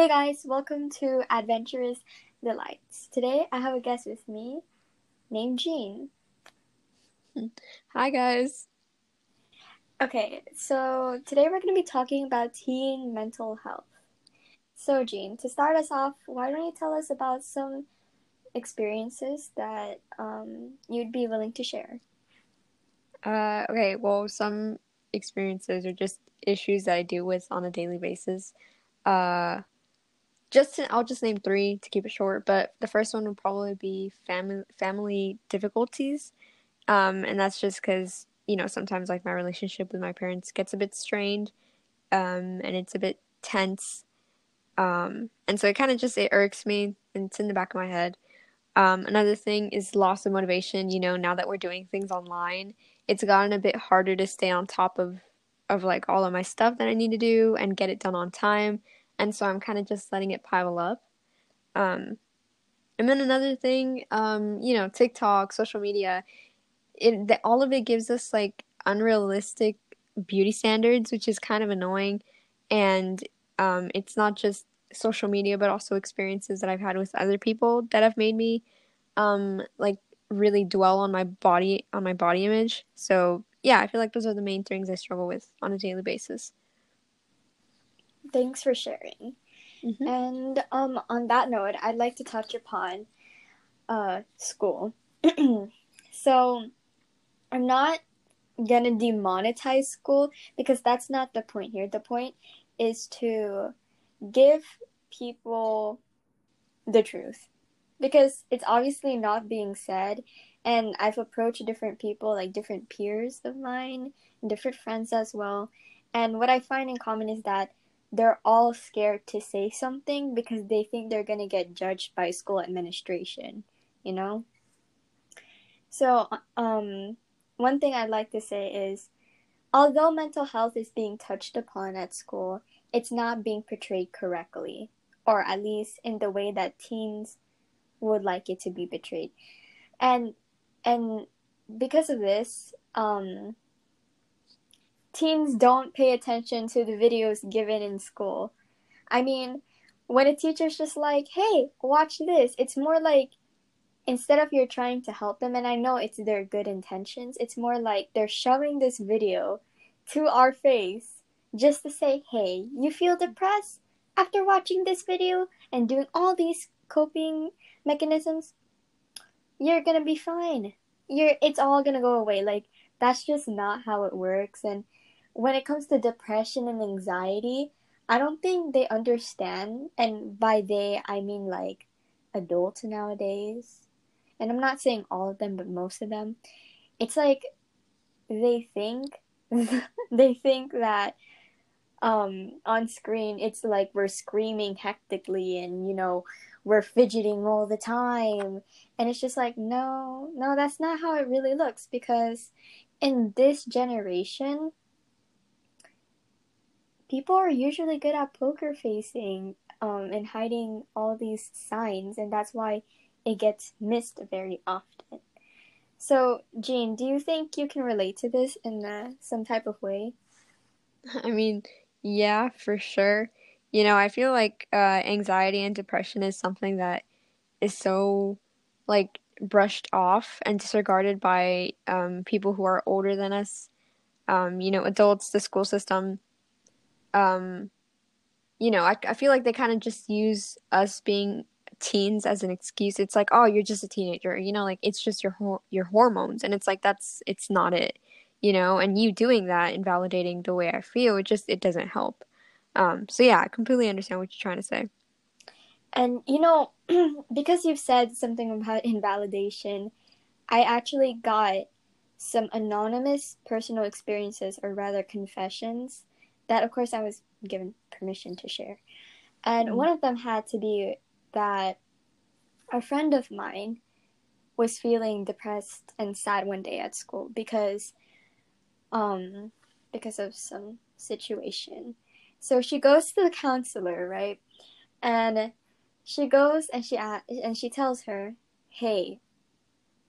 Hey guys, welcome to Adventurous Delights. Today I have a guest with me named Jean. Hi guys. Okay, so today we're going to be talking about teen mental health. So, Jean, to start us off, why don't you tell us about some experiences that um, you'd be willing to share? Uh, okay, well, some experiences are just issues that I deal with on a daily basis. Uh, just to, I'll just name three to keep it short, but the first one would probably be family family difficulties, um, and that's just because you know sometimes like my relationship with my parents gets a bit strained, um, and it's a bit tense, um, and so it kind of just it irks me, and it's in the back of my head. Um, another thing is loss of motivation. You know, now that we're doing things online, it's gotten a bit harder to stay on top of of like all of my stuff that I need to do and get it done on time and so I'm kind of just letting it pile up. Um, and then another thing, um, you know, TikTok, social media, it the, all of it gives us like unrealistic beauty standards, which is kind of annoying. And um, it's not just social media, but also experiences that I've had with other people that have made me um, like really dwell on my body on my body image. So yeah, I feel like those are the main things I struggle with on a daily basis. Thanks for sharing. Mm-hmm. And um, on that note, I'd like to touch upon uh, school. so, I'm not gonna demonetize school because that's not the point here. The point is to give people the truth because it's obviously not being said. And I've approached different people, like different peers of mine, and different friends as well. And what I find in common is that they're all scared to say something because they think they're going to get judged by school administration, you know? So, um, one thing I'd like to say is although mental health is being touched upon at school, it's not being portrayed correctly, or at least in the way that teens would like it to be portrayed. And and because of this, um, teens don't pay attention to the videos given in school. I mean, when a teacher's just like, hey, watch this, it's more like instead of you're trying to help them, and I know it's their good intentions, it's more like they're shoving this video to our face just to say, hey, you feel depressed after watching this video and doing all these coping mechanisms? You're gonna be fine. You're it's all gonna go away. Like that's just not how it works and when it comes to depression and anxiety, I don't think they understand. And by they, I mean like adults nowadays. And I'm not saying all of them, but most of them. It's like they think they think that um, on screen it's like we're screaming hectically and you know we're fidgeting all the time and it's just like no no that's not how it really looks because in this generation people are usually good at poker facing um, and hiding all these signs, and that's why it gets missed very often. So, Jean, do you think you can relate to this in uh, some type of way? I mean, yeah, for sure. You know, I feel like uh, anxiety and depression is something that is so like brushed off and disregarded by um, people who are older than us. Um, you know, adults, the school system, um, you know, I, I feel like they kind of just use us being teens as an excuse. It's like, oh, you're just a teenager, you know, like it's just your ho- your hormones, and it's like that's it's not it, you know. And you doing that, invalidating the way I feel, it just it doesn't help. Um, so yeah, I completely understand what you're trying to say. And you know, because you've said something about invalidation, I actually got some anonymous personal experiences, or rather confessions, that of course I was given permission to share. And mm one of them had to be that a friend of mine was feeling depressed and sad one day at school because um because of some situation. So she goes to the counselor, right? And she goes and she and she tells her, "Hey,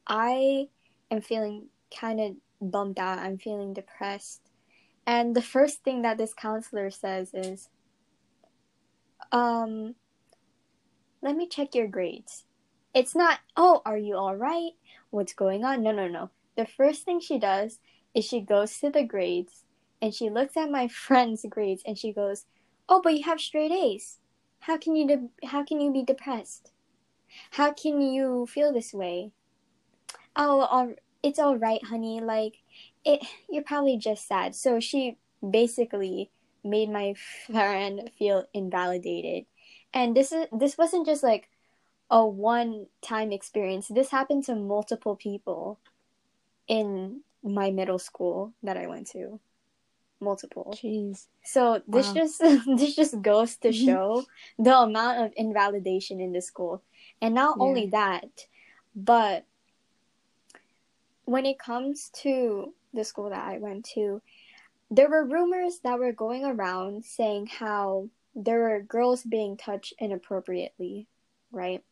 I am feeling kind of bummed out. I'm feeling depressed and the first thing that this counselor says is, um, let me check your grades. It's not, oh, are you all right? What's going on? No, no, no. The first thing she does is she goes to the grades and she looks at my friend's grades and she goes, "Oh, but you have straight A's. How can you de- how can you be depressed? How can you feel this way?" Oh, all, it's all right, honey. Like it you're probably just sad. So she basically made my friend feel invalidated. And this is this wasn't just like a one time experience. This happened to multiple people in my middle school that I went to. Multiple. Jeez. So this wow. just this just goes to show the amount of invalidation in the school. And not yeah. only that, but when it comes to the school that I went to, there were rumors that were going around saying how there were girls being touched inappropriately, right?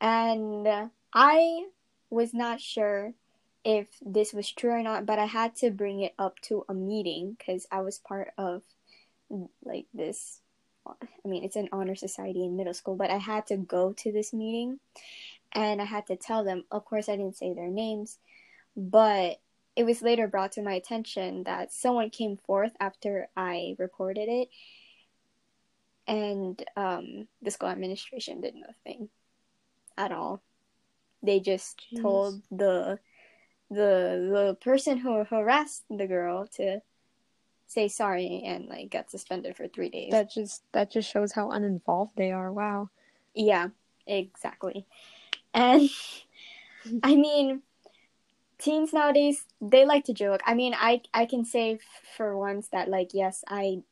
And I was not sure if this was true or not, but I had to bring it up to a meeting because I was part of like this. I mean, it's an honor society in middle school, but I had to go to this meeting and I had to tell them. Of course, I didn't say their names, but it was later brought to my attention that someone came forth after I reported it, and um, the school administration did nothing at all. They just Jeez. told the the the person who harassed the girl to say sorry and like got suspended for three days. That just that just shows how uninvolved they are. Wow. Yeah, exactly. And I mean, teens nowadays they like to joke. I mean, I I can say for once that like yes, I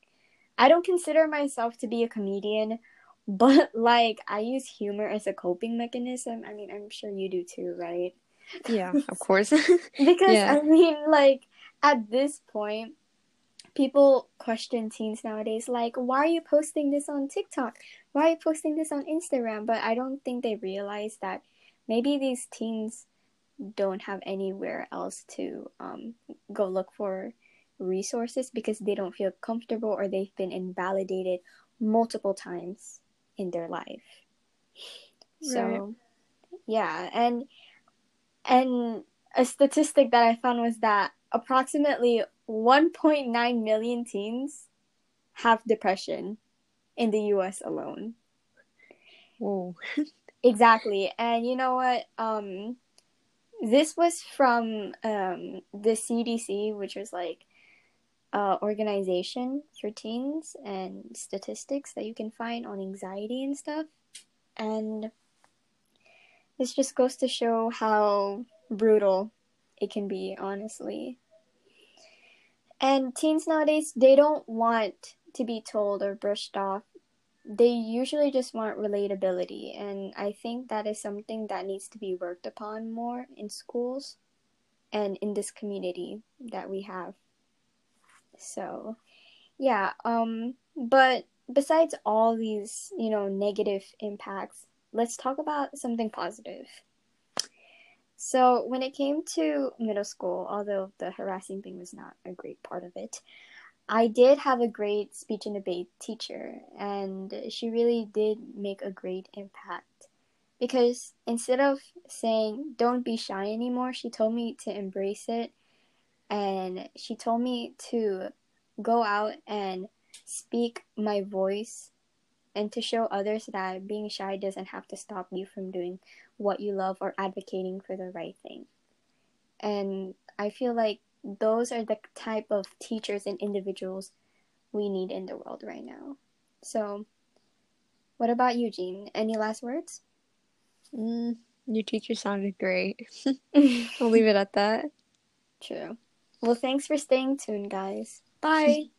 I don't consider myself to be a comedian, but like I use humor as a coping mechanism. I mean, I'm sure you do too, right? Yeah, of course. because yeah. I mean, like at this point, people question teens nowadays like, "Why are you posting this on TikTok? Why are you posting this on Instagram?" But I don't think they realize that maybe these teens don't have anywhere else to um, go look for resources because they don't feel comfortable or they've been invalidated multiple times in their life. So, yeah, and and a statistic that I found was that approximately 1.9 million teens have depression in the US alone. Whoa. exactly. And you know what? Um this was from um, the CDC, which was like uh, organization for teens and statistics that you can find on anxiety and stuff. And this just goes to show how brutal it can be, honestly. And teens nowadays, they don't want to be told or brushed off they usually just want relatability and i think that is something that needs to be worked upon more in schools and in this community that we have. So yeah um but besides all these you know negative impacts let's talk about something positive. So when it came to middle school although the harassing thing was not a great part of it I did have a great speech and debate teacher, and she really did make a great impact. Because instead of saying, don't be shy anymore, she told me to embrace it. And she told me to go out and speak my voice and to show others that being shy doesn't have to stop you from doing what you love or advocating for the right thing. And I feel like those are the type of teachers and individuals we need in the world right now. So, what about you, Jean? Any last words? Mm, your teacher sounded great. I'll leave it at that. True. Well, thanks for staying tuned, guys. Bye.